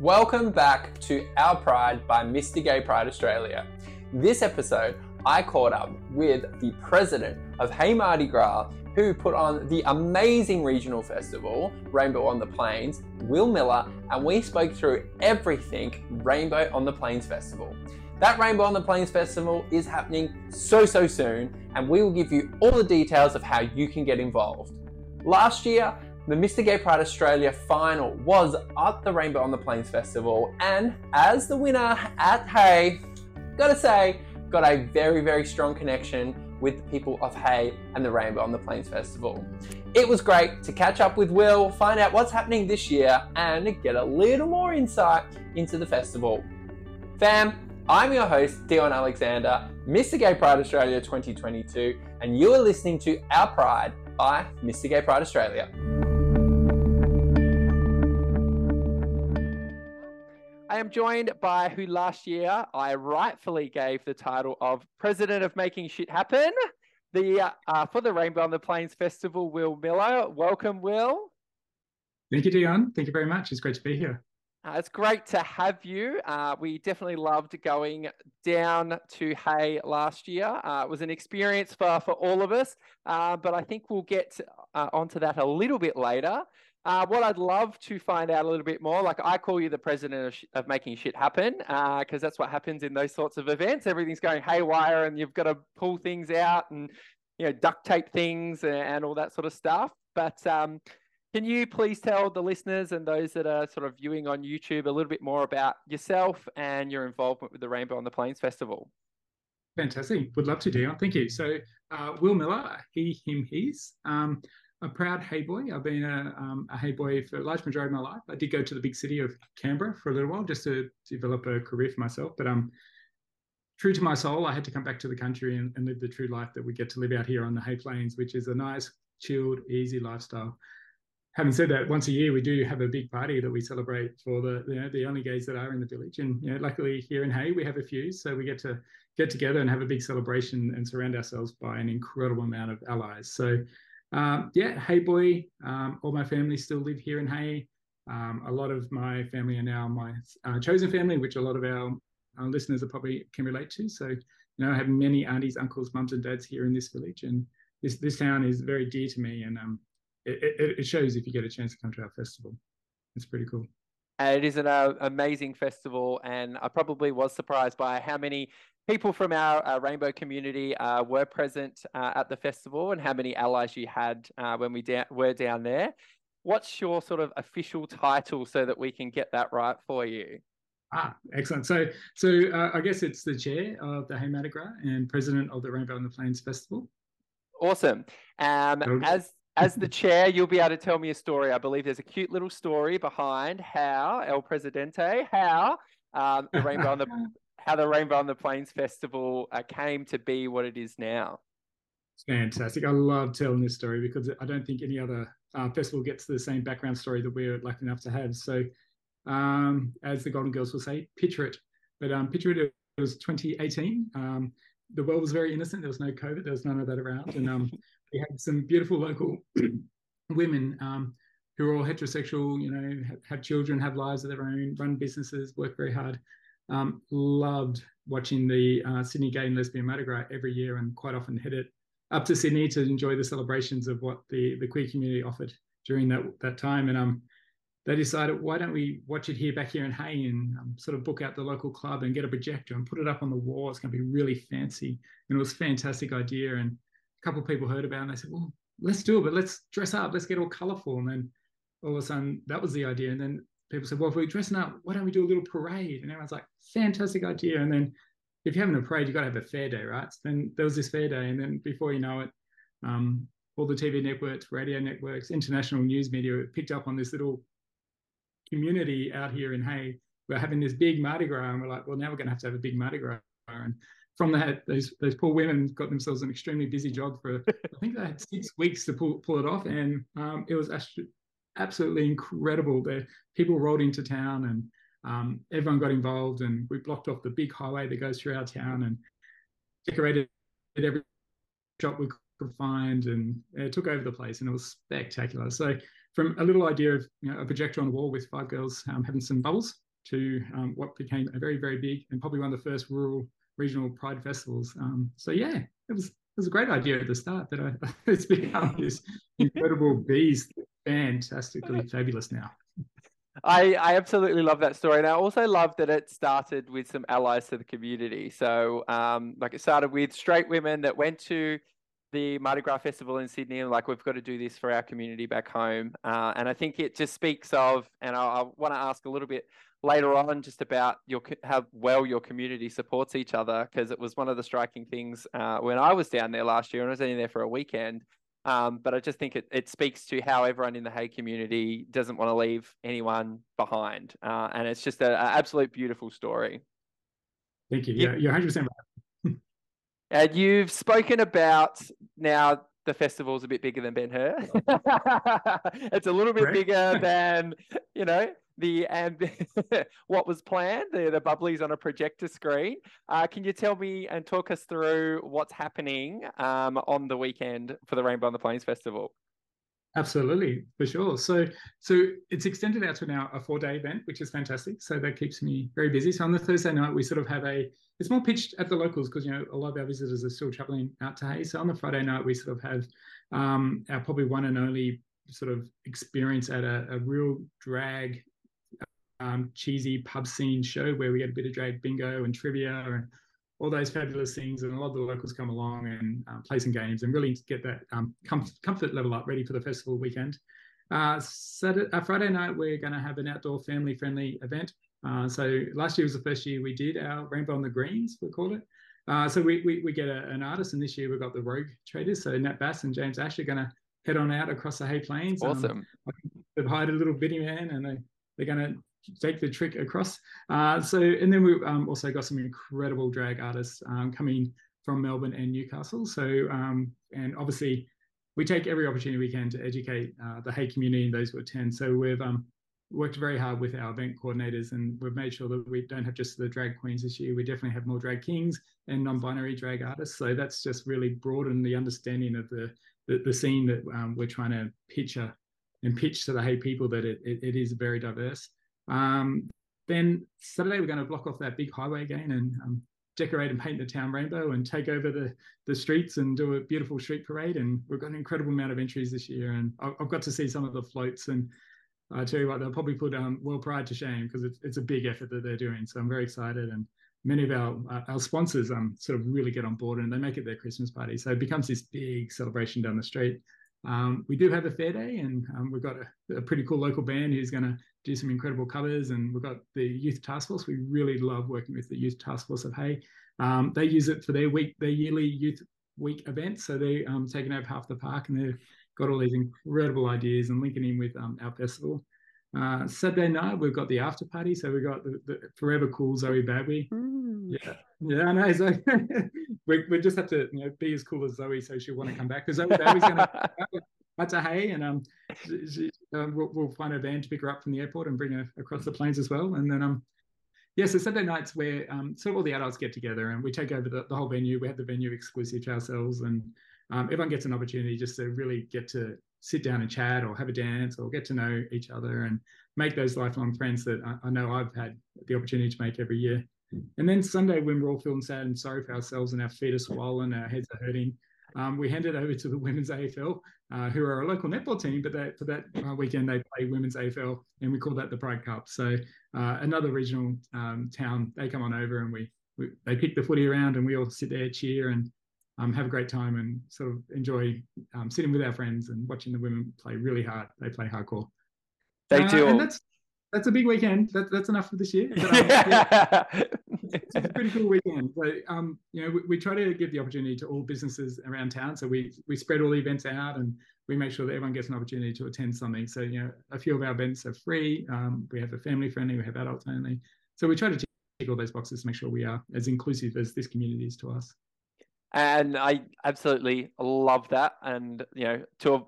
Welcome back to Our Pride by Mr. Gay Pride Australia. This episode, I caught up with the president of Hay Mardi Gras, who put on the amazing regional festival, Rainbow on the Plains, Will Miller, and we spoke through everything Rainbow on the Plains Festival. That Rainbow on the Plains Festival is happening so, so soon, and we will give you all the details of how you can get involved. Last year, the Mr. Gay Pride Australia final was at the Rainbow on the Plains Festival, and as the winner at Hay, gotta say, got a very, very strong connection with the people of Hay and the Rainbow on the Plains Festival. It was great to catch up with Will, find out what's happening this year, and get a little more insight into the festival. Fam, I'm your host, Dion Alexander, Mr. Gay Pride Australia 2022, and you are listening to Our Pride by Mr. Gay Pride Australia. I am joined by who last year I rightfully gave the title of President of Making Shit Happen. The uh, uh, for the Rainbow on the Plains Festival, Will Miller. Welcome, Will. Thank you, Dion. Thank you very much. It's great to be here. Uh, it's great to have you. Uh, we definitely loved going down to Hay last year. Uh, it was an experience for, for all of us, uh, but I think we'll get uh, onto that a little bit later. Uh, what I'd love to find out a little bit more, like I call you the president of, sh- of making shit happen, because uh, that's what happens in those sorts of events. Everything's going haywire, and you've got to pull things out and you know duct tape things and, and all that sort of stuff. But um, can you please tell the listeners and those that are sort of viewing on YouTube a little bit more about yourself and your involvement with the Rainbow on the Plains Festival? Fantastic. Would love to, Dion. Thank you. So, uh, Will Miller, he, him, his. Um, a proud hay boy. I've been a, um, a hay boy for a large majority of my life. I did go to the big city of Canberra for a little while just to develop a career for myself. But um, true to my soul, I had to come back to the country and, and live the true life that we get to live out here on the hay plains, which is a nice, chilled, easy lifestyle. Having said that, once a year we do have a big party that we celebrate for the you know the only gays that are in the village, and you know, luckily here in Hay we have a few, so we get to get together and have a big celebration and surround ourselves by an incredible amount of allies. So um, yeah, Hay Boy. Um, all my family still live here in Hay. Um, a lot of my family are now my uh, chosen family, which a lot of our, our, listeners are probably can relate to. So, you know, I have many aunties, uncles, mums, and dads here in this village, and this this town is very dear to me, and um, it, it, it shows if you get a chance to come to our festival. It's pretty cool. And it is an uh, amazing festival, and I probably was surprised by how many people from our, our rainbow community uh, were present uh, at the festival and how many allies you had uh, when we da- were down there. What's your sort of official title so that we can get that right for you? Ah, excellent. So, so uh, I guess it's the chair of the Mardi and president of the Rainbow on the Plains Festival. Awesome. Um, as as the chair, you'll be able to tell me a story. I believe there's a cute little story behind how El Presidente, how um, the Rainbow on the how the Rainbow on the Plains Festival uh, came to be what it is now. It's fantastic. I love telling this story because I don't think any other uh, festival gets the same background story that we're lucky enough to have. So, um, as the Golden Girls will say, picture it. But um, picture it, it was 2018. Um, the world was very innocent. There was no COVID. There was none of that around. And um, we had some beautiful local women um, who are all heterosexual, you know, have, have, children, have lives of their own, run businesses, work very hard. Um, loved watching the uh, Sydney Gay and Lesbian Mardi Gras every year and quite often headed up to Sydney to enjoy the celebrations of what the, the queer community offered during that, that time. And um, they decided, why don't we watch it here back here in Hay and um, sort of book out the local club and get a projector and put it up on the wall. It's going to be really fancy. And it was a fantastic idea. And a couple of people heard about it and they said, well, let's do it, but let's dress up, let's get all colorful. And then all of a sudden that was the idea. And then people said, well, if we're dressing up, why don't we do a little parade? And everyone's like, fantastic idea. And then if you're having a parade, you've got to have a fair day, right? So then there was this fair day. And then before you know it, um, all the TV networks, radio networks, international news media picked up on this little community out here in Hay. We're having this big Mardi Gras. And we're like, well, now we're going to have to have a big Mardi Gras. And from that, those those poor women got themselves an extremely busy job for I think they had six weeks to pull pull it off, and um, it was absolutely incredible. People rolled into town and um, everyone got involved, and we blocked off the big highway that goes through our town and decorated every shop we could find, and it took over the place, and it was spectacular. So, from a little idea of you know, a projector on the wall with five girls um, having some bubbles to um, what became a very, very big and probably one of the first rural regional pride festivals. Um, so yeah, it was it was a great idea at the start, but I, it's become this incredible beast, fantastically fabulous now. I, I absolutely love that story. And I also love that it started with some allies to the community. So, um, like, it started with straight women that went to the Mardi Gras Festival in Sydney and, like, we've got to do this for our community back home. Uh, and I think it just speaks of, and I, I want to ask a little bit later on just about your how well your community supports each other because it was one of the striking things uh, when I was down there last year and I was only there for a weekend um, but I just think it, it speaks to how everyone in the Hay community doesn't want to leave anyone behind. Uh, and it's just an absolute beautiful story. Thank you. Yeah, you're 100% right. and you've spoken about now the festival's a bit bigger than Ben Hur. it's a little bit right. bigger than, you know, the and what was planned, the, the bubblies on a projector screen. Uh, can you tell me and talk us through what's happening um, on the weekend for the Rainbow on the Plains Festival? Absolutely, for sure. So, so it's extended out to now a four-day event, which is fantastic. So that keeps me very busy. So on the Thursday night, we sort of have a. It's more pitched at the locals because you know a lot of our visitors are still traveling out to Hay. So on the Friday night, we sort of have um, our probably one and only sort of experience at a, a real drag um, cheesy pub scene show where we get a bit of drag bingo and trivia and all those fabulous things. And a lot of the locals come along and um, play some games and really get that um, com- comfort level up ready for the festival weekend. Uh, Saturday, uh, Friday night, we're going to have an outdoor family friendly event. Uh, so last year was the first year we did our Rainbow on the Greens, we called it. Uh, so we, we, we get a, an artist, and this year we've got the Rogue Traders. So Nat Bass and James Ash are going to head on out across the Hay Plains. Um, awesome. Um, they've hired a little bitty man, and they, they're going to take the trick across. Uh, so, and then we um, also got some incredible drag artists um, coming from Melbourne and Newcastle. So, um, and obviously, we take every opportunity we can to educate uh, the Hay community and those who attend. So, we've um, worked very hard with our event coordinators, and we've made sure that we don't have just the drag queens this year. We definitely have more drag kings and non-binary drag artists. So that's just really broadened the understanding of the the, the scene that um, we're trying to picture and pitch to the Hay people that it, it, it is very diverse. Um, then Saturday, we're going to block off that big highway again and um, decorate and paint the town rainbow and take over the, the streets and do a beautiful street parade. And we've got an incredible amount of entries this year. And I've got to see some of the floats. And I tell you what, they'll probably put um, World Pride to shame because it's, it's a big effort that they're doing. So I'm very excited. And many of our uh, our sponsors um sort of really get on board and they make it their Christmas party. So it becomes this big celebration down the street. Um, we do have a fair day, and um, we've got a, a, pretty cool local band who's going to do some incredible covers. And we've got the Youth Task Force. We really love working with the Youth Task Force of Hay. Um, they use it for their week, their yearly Youth Week event. So they're um, taking over half the park, and they've got all these incredible ideas and linking in with um, our festival. Uh, Saturday night we've got the after party, so we've got the, the forever cool Zoe Badwi. Mm. Yeah, yeah, I know. So we, we just have to you know be as cool as Zoe, so she'll want to come back because Zoe Badwi's going to back to Hay, and um, she, um we'll, we'll, find a van to pick her up from the airport and bring her across the plains as well, and then um. Yeah, so Saturday nights where um, so all the adults get together and we take over the, the whole venue. We have the venue exclusive to ourselves, and um, everyone gets an opportunity just to really get to sit down and chat or have a dance or get to know each other and make those lifelong friends that I, I know I've had the opportunity to make every year. And then Sunday, when we're all feeling sad and sorry for ourselves and our feet are swollen, our heads are hurting, um, we hand it over to the women's AFL, uh, who are a local netball team, but they, for that uh, weekend they play women's AFL, and we call that the Pride Cup. So uh, another regional um, town, they come on over and we, we, they pick the footy around, and we all sit there, cheer, and um, have a great time and sort of enjoy um, sitting with our friends and watching the women play really hard. They play hardcore. They uh, do. And that's that's a big weekend. That, that's enough for this year. But, um, yeah, it's a pretty cool weekend. So, um, you know, we, we, try to give the opportunity to all businesses around town. So we we spread all the events out and we make sure that everyone gets an opportunity to attend something. So, you know, a few of our events are free. Um, we have a family friendly. We have adults only. So we try to tick all those boxes to make sure we are as inclusive as this community is to us and I absolutely love that. And you know, to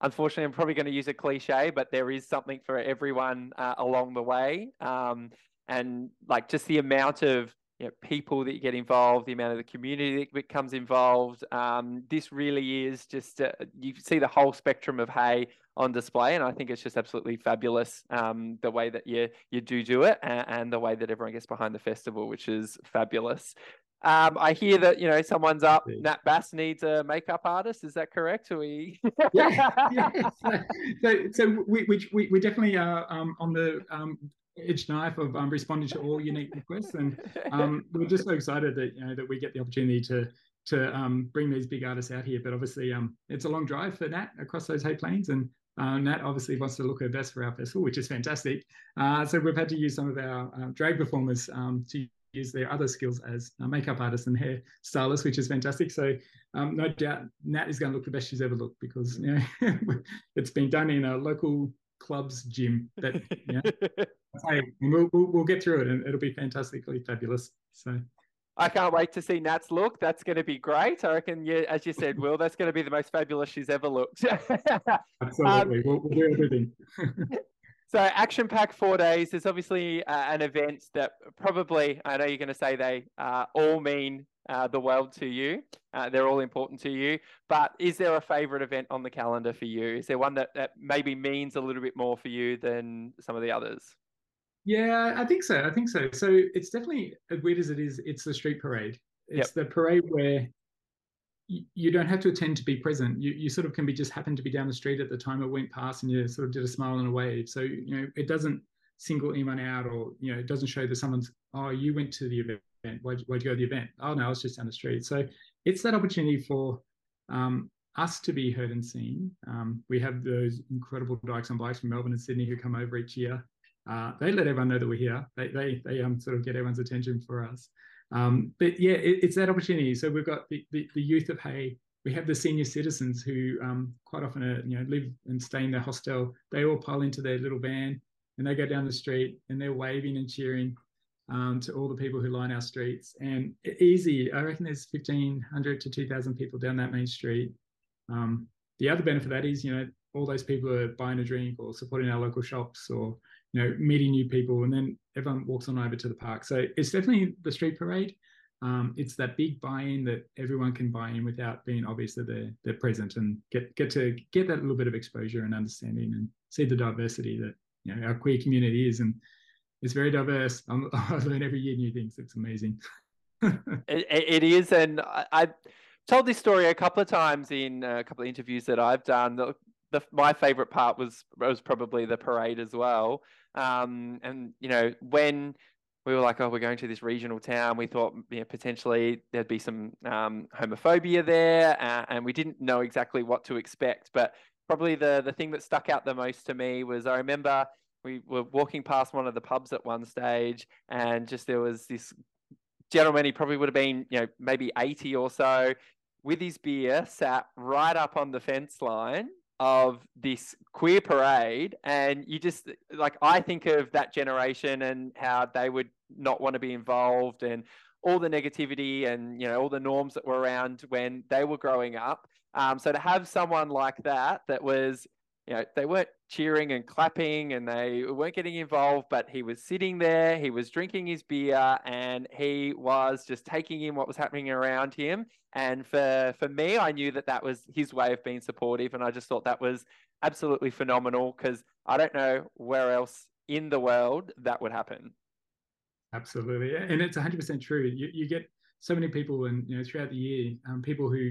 unfortunately, I'm probably going to use a cliche, but there is something for everyone uh, along the way. Um, and like just the amount of you know, people that you get involved, the amount of the community that becomes involved. Um, this really is just uh, you see the whole spectrum of hay on display, and I think it's just absolutely fabulous um, the way that you you do do it, and, and, the way that everyone gets behind the festival, which is fabulous. Um, I hear that you know someone's up. Nat Bass needs a makeup artist. Is that correct? Are we? yeah, yeah. So, so we, we we definitely are um, on the um, edge knife of um, responding to all unique requests, and um, we're just so excited that you know that we get the opportunity to to um, bring these big artists out here. But obviously, um, it's a long drive for Nat across those hay plains, and uh, Nat obviously wants to look her best for our festival, which is fantastic. Uh, so we've had to use some of our uh, drag performers um, to use their other skills as makeup artists and hair stylists, which is fantastic. So um, no doubt Nat is going to look the best she's ever looked because you know, it's been done in a local club's gym. That you know, hey, we'll, we'll, we'll get through it and it'll be fantastically fabulous. So. I can't wait to see Nat's look. That's going to be great. I reckon, yeah, as you said, Will, that's going to be the most fabulous she's ever looked. Absolutely. Um, we'll, we'll do everything. So, Action Pack four days. There's obviously uh, an event that probably, I know you're going to say they uh, all mean uh, the world to you. Uh, they're all important to you. But is there a favorite event on the calendar for you? Is there one that, that maybe means a little bit more for you than some of the others? Yeah, I think so. I think so. So it's definitely as weird as it is. It's the street parade. It's yep. the parade where you, don't have to attend to be present. You you sort of can be just happen to be down the street at the time it went past, and you sort of did a smile and a wave. So you know it doesn't single anyone out, or you know it doesn't show that someone's oh you went to the event. Why'd, why'd you go to the event? Oh no, I was just down the street. So it's that opportunity for um, us to be heard and seen. Um, we have those incredible dykes on bikes from Melbourne and Sydney who come over each year uh, they let everyone know that we're here. They they they um sort of get everyone's attention for us. Um, but yeah, it, it's that opportunity. So we've got the, the, the youth of Hay. We have the senior citizens who um, quite often are, you know live and stay in their hostel. They all pile into their little van and they go down the street and they're waving and cheering um, to all the people who line our streets. And easy, I reckon there's 1,500 to 2,000 people down that main street. Um, the other benefit of that is, you know, all those people are buying a drink or supporting our local shops or you know, meeting new people, and then everyone walks on over to the park. So it's definitely the street parade. Um, it's that big buy-in that everyone can buy in without being obvious that they're they're present and get get to get that little bit of exposure and understanding and see the diversity that you know our queer community is and it's very diverse. I'm, i learn every year new things. It's amazing. it, it is, and I, I told this story a couple of times in a couple of interviews that I've done. The, my favorite part was was probably the parade as well. Um, and you know, when we were like, oh, we're going to this regional town, we thought you know, potentially there'd be some um, homophobia there, uh, and we didn't know exactly what to expect. But probably the the thing that stuck out the most to me was I remember we were walking past one of the pubs at one stage, and just there was this gentleman. He probably would have been, you know, maybe eighty or so, with his beer, sat right up on the fence line of this queer parade and you just like i think of that generation and how they would not want to be involved and all the negativity and you know all the norms that were around when they were growing up. Um, so to have someone like that that was you know they weren't cheering and clapping and they weren't getting involved but he was sitting there he was drinking his beer and he was just taking in what was happening around him. And for for me i knew that that was his way of being supportive and i just thought that was absolutely phenomenal because i don't know where else in the world that would happen. Absolutely. And it's 100% true. You, you get so many people and you know throughout the year um, people who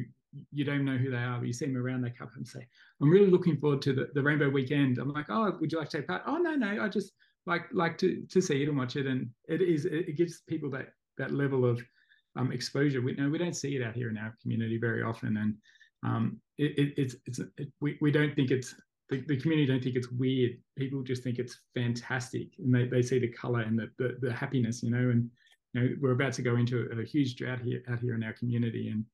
you don't know who they are, but you see them around, they come up and say, I'm really looking forward to the, the Rainbow Weekend. I'm like, oh, would you like to take part? Oh, no, no, I just like like to to see it and watch it. And it is it, gives people that that level of um, exposure. We, you know, we don't see it out here in our community very often. And um, it, it, it's, it's it, we, we don't think it's, the, the community don't think it's weird. People just think it's fantastic. And they, they see the color and the, the, the happiness, you know, and you know, we're about to go into a, a huge drought here out here in our community. And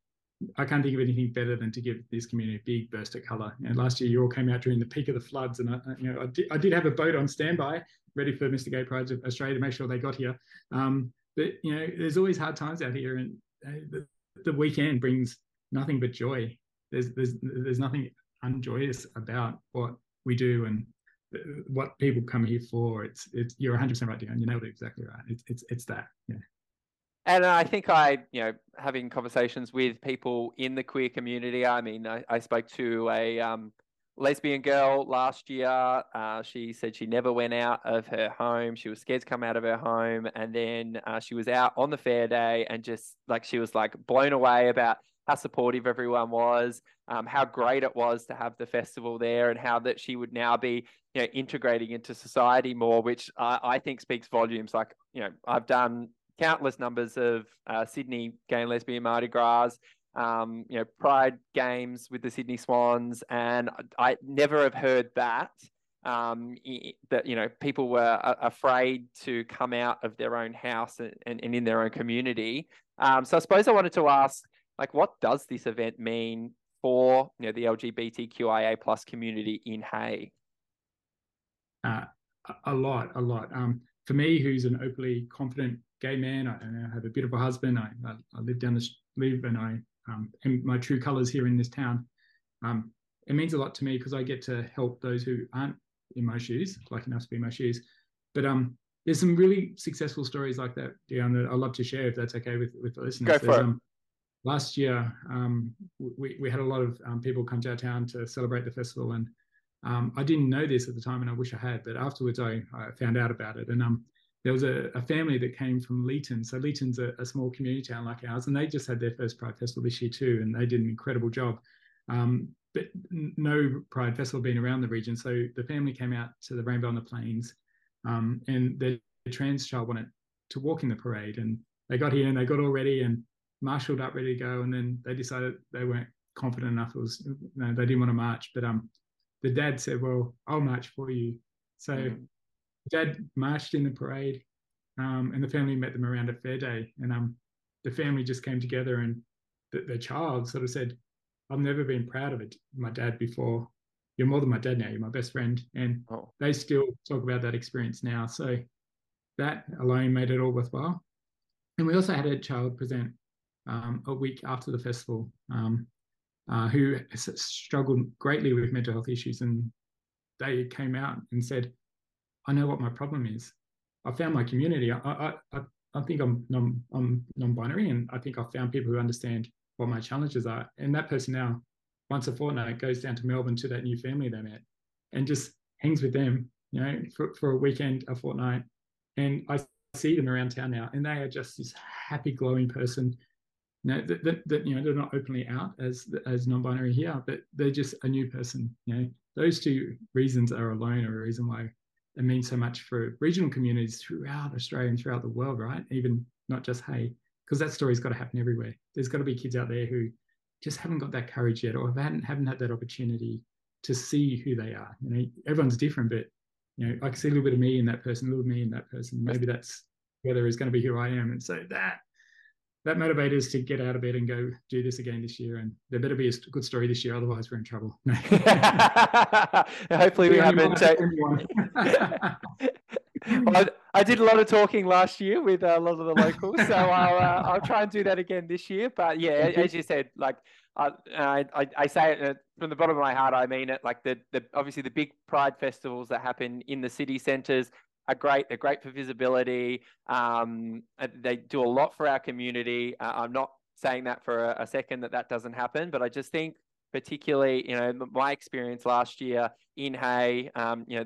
I can't think of anything better than to give this community a big burst of colour. And last year, you all came out during the peak of the floods, and I, you know, I did, I did have a boat on standby, ready for Mr. Gay Pride of Australia to make sure they got here. Um, but you know, there's always hard times out here, and uh, the, the, weekend brings nothing but joy. There's there's there's nothing unjoyous about what we do and what people come here for. It's it's you're 100 percent right, Dan. You nailed it exactly right. It's it's it's that. Yeah and I think I, you know, having conversations with people in the queer community. I mean, I, I spoke to a um, lesbian girl last year. Uh, she said she never went out of her home. She was scared to come out of her home. And then uh, she was out on the fair day and just like she was like blown away about how supportive everyone was, um, how great it was to have the festival there, and how that she would now be, you know, integrating into society more, which I, I think speaks volumes. Like, you know, I've done countless numbers of uh, Sydney gay and lesbian Mardi Gras um, you know, Pride games with the Sydney Swans, and I never have heard that. Um, that you know, people were afraid to come out of their own house and, and, and in their own community. Um, so I suppose I wanted to ask, like, what does this event mean for you know the LGBTQIA plus community in Hay? Uh, a lot, a lot. Um, for me, who's an openly confident gay man, I, have a beautiful husband. I, I, I live down the live and I um, and my true colors here in this town. Um, it means a lot to me because I get to help those who aren't in my shoes, like enough to be in my shoes. But um, there's some really successful stories like that, Dion, that I'd love to share if that's okay with, with the listeners. Go for it. Um, last year, um, we, we had a lot of um, people come to our town to celebrate the festival. And um, I didn't know this at the time, and I wish I had, but afterwards I, I found out about it. And um, there was a, a, family that came from Leeton. So Leeton's a, a, small community town like ours, and they just had their first Pride Festival this year too, and they did an incredible job. Um, but no Pride Festival being around the region, so the family came out to the Rainbow on the Plains, um, and their trans child wanted to walk in the parade, and they got here and they got all ready and marshaled up, ready to go, and then they decided they weren't confident enough. It was you know, they didn't want to march, but um, the dad said, "Well, I'll march for you." So. Mm dad marched in the parade, um, and the family met them around a fair day. And um, the family just came together, and the, the child sort of said, "I've never been proud of it, my dad before. You're more than my dad now. You're my best friend." And oh. they still talk about that experience now. So that alone made it all worthwhile. And we also had a child present um, a week after the festival um, uh, who struggled greatly with mental health issues. And they came out and said, I know what my problem is. I found my community. I, I, I, I think I'm, non, I'm non-binary and I think I've found people who understand what my challenges are. And that person now, once a fortnight, goes down to Melbourne to that new family they met and just hangs with them, you know, for, for a weekend, a fortnight. And I see them around town now and they are just this happy, glowing person. You know, that, that, that you know, they're not openly out as as non-binary here, but they're just a new person. You know, those two reasons are alone are a reason why it means so much for regional communities throughout Australia and throughout the world, right? Even not just Hay, because that story's got to happen everywhere. There's got to be kids out there who just haven't got that courage yet, or haven't haven't had that opportunity to see who they are. You know, everyone's different, but you know, I can see a little bit of me in that person, a little me in that person. Maybe that's whether is going to be who I am, and so that that motivators to get out of bed and go do this again this year. And there better be a good story this year, otherwise we're in trouble. Hopefully we haven't. Well, I, did a lot of talking last year with a lot of the locals, so I'll uh, I'll try and do that again this year. But yeah, as you said, like I, I, I say it uh, from the bottom of my heart. I mean it. Like the, the obviously the big pride festivals that happen in the city centres are great. They're great for visibility. Um, they do a lot for our community. Uh, I'm not saying that for a, a, second that that doesn't happen, but I just think, particularly, you know, my experience last year in Hay, um, you know,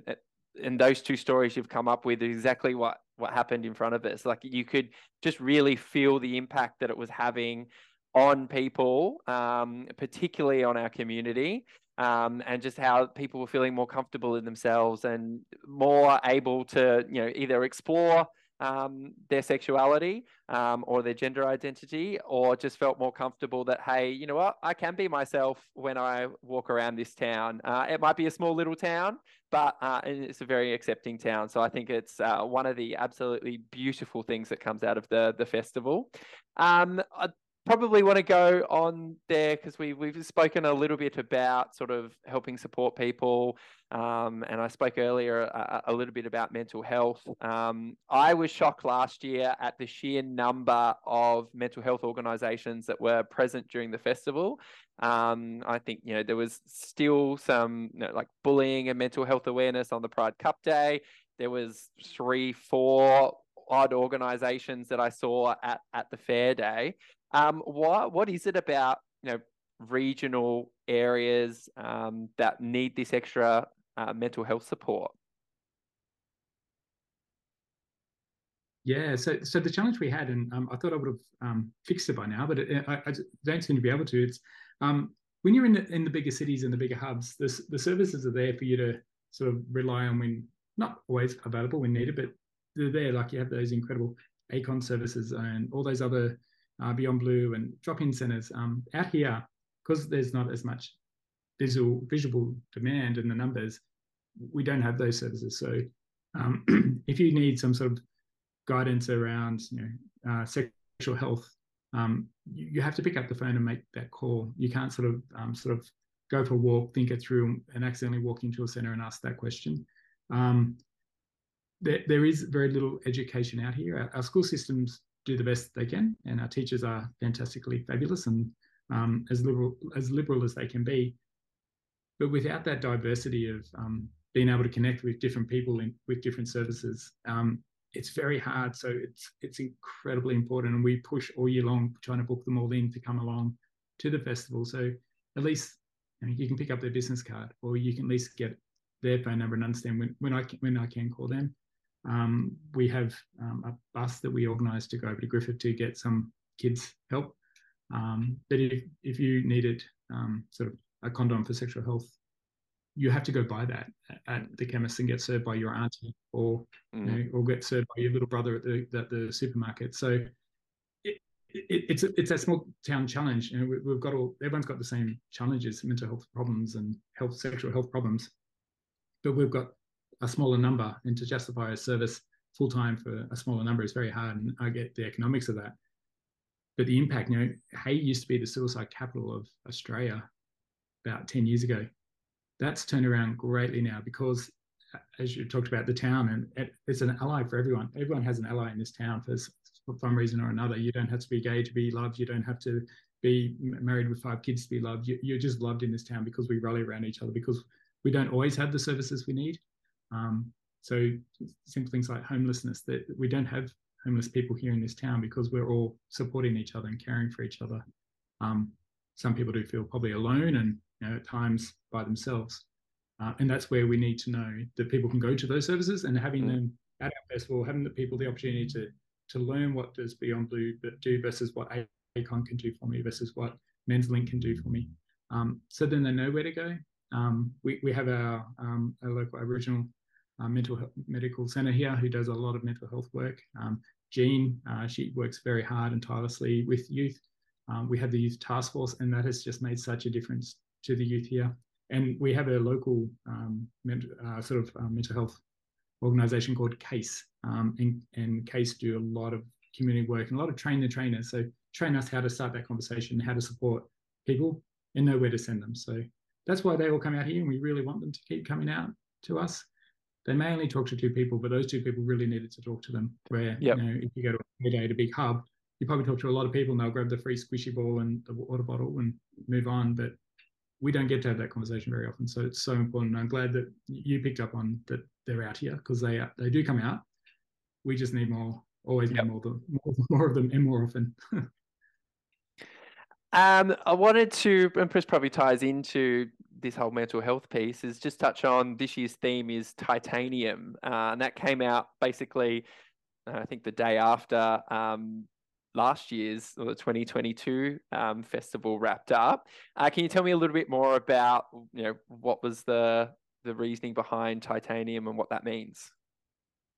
and those two stories you've come up with exactly what what happened in front of us. Like you could just really feel the impact that it was having on people, um, particularly on our community um, and just how people were feeling more comfortable in themselves and more able to, you know, either explore um, their sexuality um, or their gender identity, or just felt more comfortable that, hey, you know what, I can be myself when I walk around this town. Uh, it might be a small little town, but uh, it's a very accepting town. So I think it's uh, one of the absolutely beautiful things that comes out of the the festival. Um, probably want to go on there because we we've spoken a little bit about sort of helping support people, um, and I spoke earlier a, a, little bit about mental health. Um, I was shocked last year at the sheer number of mental health organisations that were present during the festival. Um, I think you know there was still some you know, like bullying and mental health awareness on the Pride Cup Day. There was three, four odd organisations that I saw at at the fair day. Um, what what is it about you know regional areas um, that need this extra uh, mental health support? Yeah, so so the challenge we had, and um, I thought I would have um, fixed it by now, but it, I, I, don't seem to be able to. It's um, when you're in the, in the bigger cities and the bigger hubs, the the services are there for you to sort of rely on when not always available when needed, but they're there. Like you have those incredible ACON services and all those other uh, Beyond Blue and drop-in centers. Um, out here, because there's not as much visual visible demand in the numbers, we don't have those services. So um, if you need some sort of guidance around you know uh, sexual health, um, you, you, have to pick up the phone and make that call. You can't sort of um, sort of go for a walk, think it through, and accidentally walk into a center and ask that question. Um, there, there is very little education out here. Our, our, school systems do the best they can, and our teachers are fantastically fabulous and um, as liberal as liberal as they can be. But without that diversity of um, being able to connect with different people in, with different services, um, it's very hard. So it's it's incredibly important, and we push all year long trying to book them all in to come along to the festival. So at least you, can pick up their business card, or you can at least get their phone number and understand when, when I can, when I can call them. Um, we have um, a bus that we organise to go over to Griffith to get some kids help. Um, but if if you needed um, sort of a condom for sexual health you have to go buy that at the chemist and get served by your auntie or mm. you know, or get served by your little brother at the at the supermarket. So it, it, it's a, it's a small town challenge. Know, we, have got all everyone's got the same challenges, mental health problems and health sexual health problems, but we've got a smaller number, and to justify a service full time for a smaller number is very hard, and I get the economics of that. But the impact, you know, Hay used to be the suicide capital of Australia about 10 years ago. That's turned around greatly now because as you talked about the town and it's an ally for everyone. Everyone has an ally in this town for, some reason or another. You don't have to be gay to be loved. You don't have to be married with five kids to be loved. You, are just loved in this town because we rally around each other because we don't always have the services we need um, so simple things like homelessness that we don't have homeless people here in this town because we're all supporting each other and caring for each other um, some people do feel probably alone and you know, at times by themselves. Uh, and that's where we need to know that people can go to those services and having mm. them at our festival, having the people the opportunity to to learn what does Beyond Blue do versus what ACON can do for me versus what Men's Link can do for me. Um, so then they know where to go. Um, we, we have our, um, our local Aboriginal uh, mental health, medical centre here who does a lot of mental health work. Um, Jean, uh, she works very hard and tirelessly with youth. Um, we have the youth task force, and that has just made such a difference to the youth here. And we have a local um, uh, sort of uh, mental health organization called CASE. Um, and, and CASE do a lot of community work and a lot of train the trainers. So train us how to start that conversation, how to support people and know where to send them. So that's why they all come out here and we really want them to keep coming out to us. They may only talk to two people, but those two people really needed to talk to them. Where yep. you know, if you go to a day a big hub, you probably talk to a lot of people and they'll grab the free squishy ball and the water bottle and move on. But we don't get to have that conversation very often. So it's so important. I'm glad that you picked up on that they're out here because they they do come out. We just need more, always yep. need more, more, more of them and more often. um, I wanted to, and this probably ties into this whole mental health piece, is just touch on this year's theme is titanium, uh, and that came out basically. Uh, I think the day after um, last year's or the 2022 um, festival wrapped up. Uh, can you tell me a little bit more about you know what was the the reasoning behind titanium and what that means?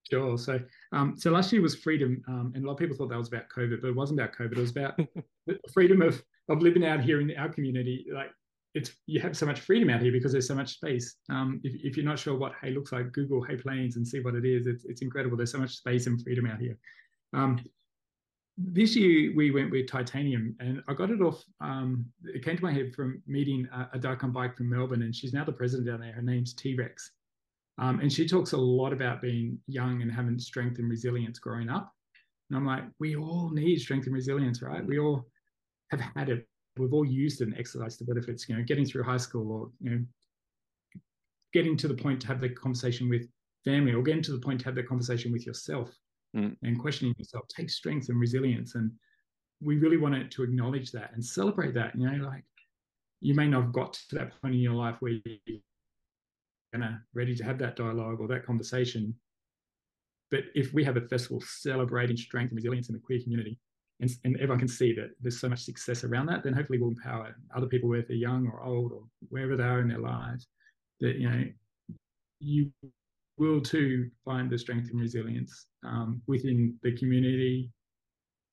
Sure. So, um, so last year was freedom, um, and a lot of people thought that was about COVID, but it wasn't about COVID. It was about the freedom of of living out here in our community. Like it's you have so much freedom out here because there's so much space. Um, if, if you're not sure what Hay looks like, Google Hay Plains and see what it is. It's it's incredible. There's so much space and freedom out here. Um, this year we went with titanium and i got it off um, it came to my head from meeting a, a dyke on bike from melbourne and she's now the president down there her name's t-rex um, and she talks a lot about being young and having strength and resilience growing up and i'm like we all need strength and resilience right we all have had it we've all used it and exercised it but if it's you know getting through high school or you know getting to the point to have the conversation with family or getting to the point to have the conversation with yourself mm. and questioning yourself takes strength and resilience. And we really wanted to acknowledge that and celebrate that. You know, like you may not have got to that point in your life where you're gonna ready to have that dialogue or that conversation. But if we have a festival celebrating strength and resilience in the queer community, and, and everyone can see that there's so much success around that, then hopefully we'll empower other people, whether they're young or old or wherever they are in their lives, that you know you will too find the strength and resilience um, within the community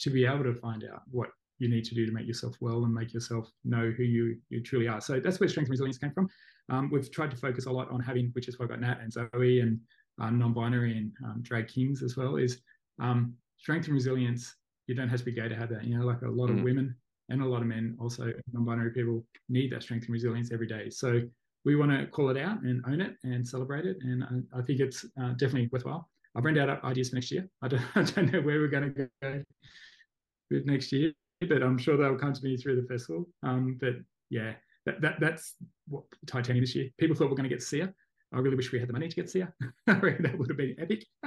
to be able to find out what you need to do to make yourself well and make yourself know who you, you truly are. So that's where strength and resilience came from. Um, we've tried to focus a lot on having, which is why I've got Nat and Zoe and uh, non-binary and um, drag kings as well, is um, strength and resilience. You don't have to be gay to have that. You know, like a lot mm. of women and a lot of men, also non-binary people, need that strength and resilience every day. So we want to call it out and own it and celebrate it. And I, I think it's uh, definitely worthwhile. I've run out ideas for next year. I don't, I don't know where we're going to go with next year, but I'm sure they'll come to me through the festival. Um, but yeah, that, that that's what Titanium this year. People thought we are going to get Sia. I really wish we had the money to get Sia. that would have been epic.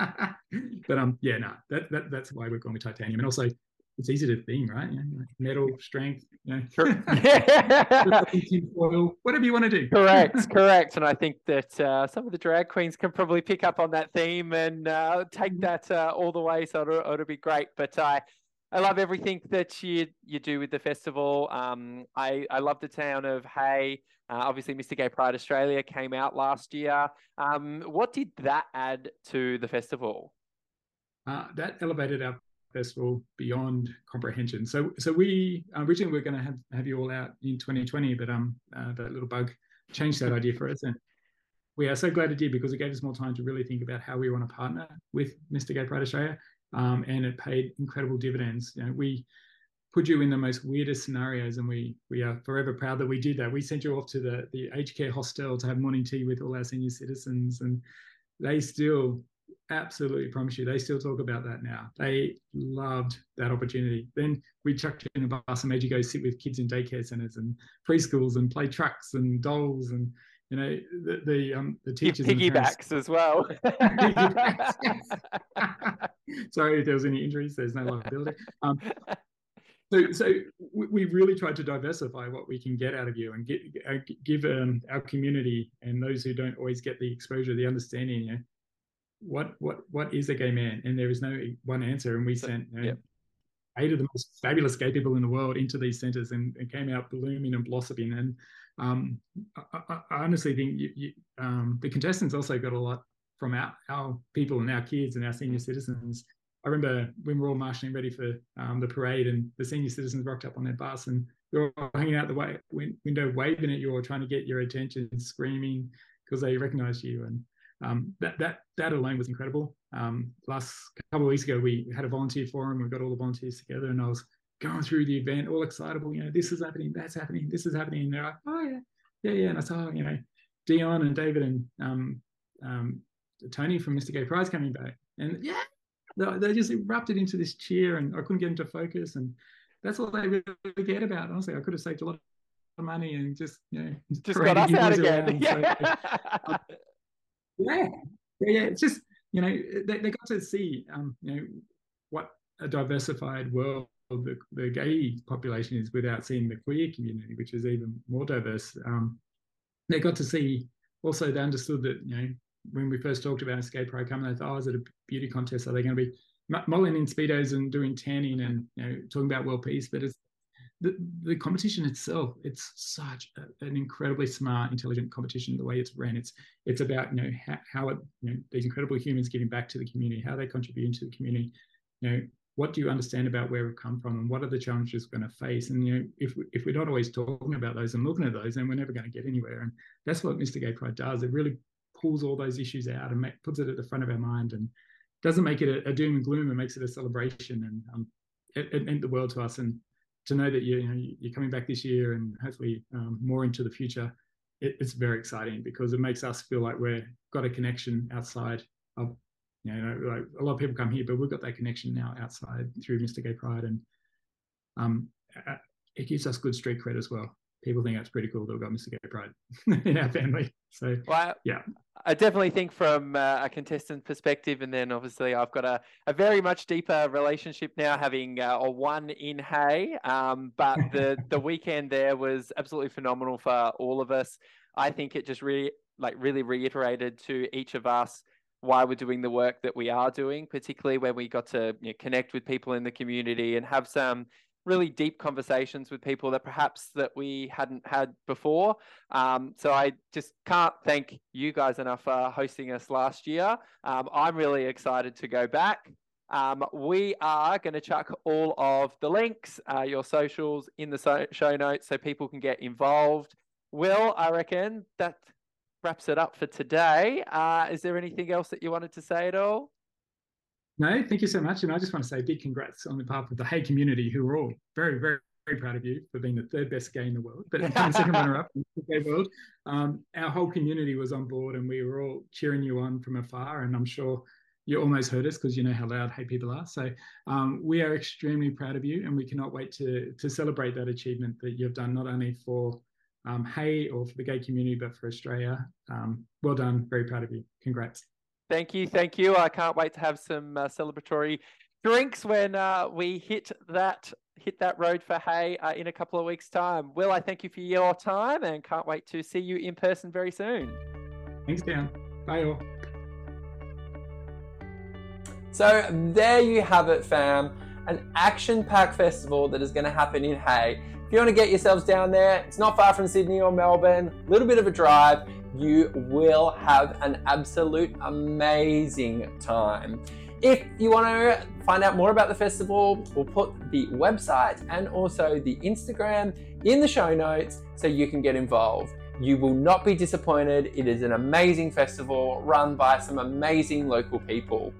but um, yeah, no, that, that that's why we're going with Titanium. And also, it's easy to theme, right? You know, metal, strength, you know, oil, whatever you want to do. correct, correct. And I think that uh, some of the drag queens can probably pick up on that theme and uh, take mm-hmm. that uh, all the way. So it'll, it'll be great. But I, I love everything that you you do with the festival. Um, I I love the town of Hay. Uh, obviously, Mr. Gay Pride Australia came out last year. Um, what did that add to the festival? Uh, that elevated our festival beyond comprehension. So, so we originally we are going to have, have you all out in 2020, but um, uh, that little bug changed that idea for us, and we are so glad it did because it gave us more time to really think about how we want to partner with Mr. Gay Pride Australia, um, and it paid incredible dividends. You know, we put you in the most weirdest scenarios, and we we are forever proud that we did that. We sent you off to the the aged care hostel to have morning tea with all our senior citizens, and they still absolutely promise you they still talk about that now they loved that opportunity then we chucked you in a bus and made you go sit with kids in daycare centers and preschools and play trucks and dolls and you know the the, um, the teachers piggybacks as well sorry if there was any injuries there's no liability um, so so we really tried to diversify what we can get out of you and get, uh, give um, our community and those who don't always get the exposure the understanding you know, what what what is a gay man? And there is no one answer. And we sent you know, yep. eight of the most fabulous gay people in the world into these centers and, and came out blooming and blossoming. And um, I, I, honestly think you, you, um, the contestants also got a lot from our, our people and our kids and our senior citizens. I remember when we were all marshalling ready for um, the parade, and the senior citizens rocked up on their bus, and they were all hanging out the way, window, waving at you or trying to get your attention, screaming because they recognized you. And um, that that that alone was incredible. Um, last couple of weeks ago, we had a volunteer forum. We got all the volunteers together, and I was going through the event, all excitable. You know, this is happening, that's happening, this is happening. And they're like, oh yeah, yeah, yeah. And I saw, you know, Dion and David and um, um, Tony from Mr. Gay Pride coming back, and yeah, they, they just erupted into this cheer, and I couldn't get into focus, and that's all they really cared about. Honestly, I could have saved a lot of money and just you know just got us out again. Yeah. So, yeah, yeah, yeah. It's just you know they, they got to see um, you know what a diversified world the, the gay population is without seeing the queer community, which is even more diverse. Um, they got to see also they understood that you know when we first talked about Escape Pro coming, they thought, oh, is it a beauty contest? Are they going to be mulling in speedos and doing tanning and you know talking about world peace? But it's the, the competition itself, it's such a, an incredibly smart, intelligent competition. The way it's ran, it's it's about you know how, how it, you know these incredible humans giving back to the community, how they contribute to the community. You know, what do you understand about where we've come from, and what are the challenges we're going to face? And you know, if if we're not always talking about those and looking at those, then we're never going to get anywhere. And that's what Mr. Gay Pride does. It really pulls all those issues out and make, puts it at the front of our mind and doesn't make it a, a doom and gloom. It makes it a celebration and um, it, it meant the world to us. And to know that you, you know you're coming back this year and hopefully um, more into the future, it, it's very exciting because it makes us feel like we've got a connection outside of you know like a lot of people come here, but we've got that connection now outside through Mr. Gay Pride, and um, it gives us good street cred as well. people think that's pretty cool that we've got Mr. Gay Pride in our family. So, well, yeah. I definitely think from uh, a contestant perspective, and then obviously I've got a, a very much deeper relationship now, having uh, a one in Hay. Um, but the the weekend there was absolutely phenomenal for all of us. I think it just really like really reiterated to each of us why we're doing the work that we are doing, particularly when we got to you know, connect with people in the community and have some really deep conversations with people that perhaps that we hadn't had before. Um, so I just can't thank you guys enough for hosting us last year. Um, I'm really excited to go back. Um, we are going to chuck all of the links, uh, your socials in the so- show notes so people can get involved. Will, I reckon that wraps it up for today. Uh, is there anything else that you wanted to say at all? No, thank you so much. And I just want to say big congrats on behalf of the Hay community, who are all very, very, very proud of you for being the third best gay in the world, but second runner up in the world. Um, our whole community was on board and we were all cheering you on from afar. And I'm sure you almost heard us because you know how loud Hay people are. So um, we are extremely proud of you and we cannot wait to, to celebrate that achievement that you've done, not only for um, Hay or for the gay community, but for Australia. Um, well done. Very proud of you. Congrats. Thank you, thank you. I can't wait to have some uh, celebratory drinks when uh, we hit that hit that road for Hay uh, in a couple of weeks' time. Will, I thank you for your time and can't wait to see you in person very soon. Thanks, Dan. Bye all. So there you have it, fam. An action-packed festival that is going to happen in Hay. You want to get yourselves down there, it's not far from Sydney or Melbourne. A little bit of a drive you will have an absolute amazing time. If you want to find out more about the festival, we'll put the website and also the Instagram in the show notes so you can get involved. You will not be disappointed. It is an amazing festival run by some amazing local people.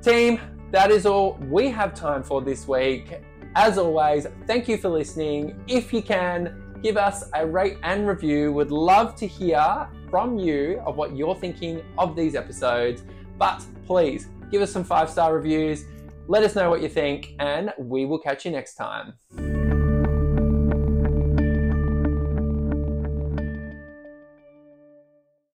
Team, that is all we have time for this week. As always, thank you for listening. If you can, give us a rate and review. Would love to hear from you of what you're thinking of these episodes. But please give us some five star reviews. Let us know what you think, and we will catch you next time.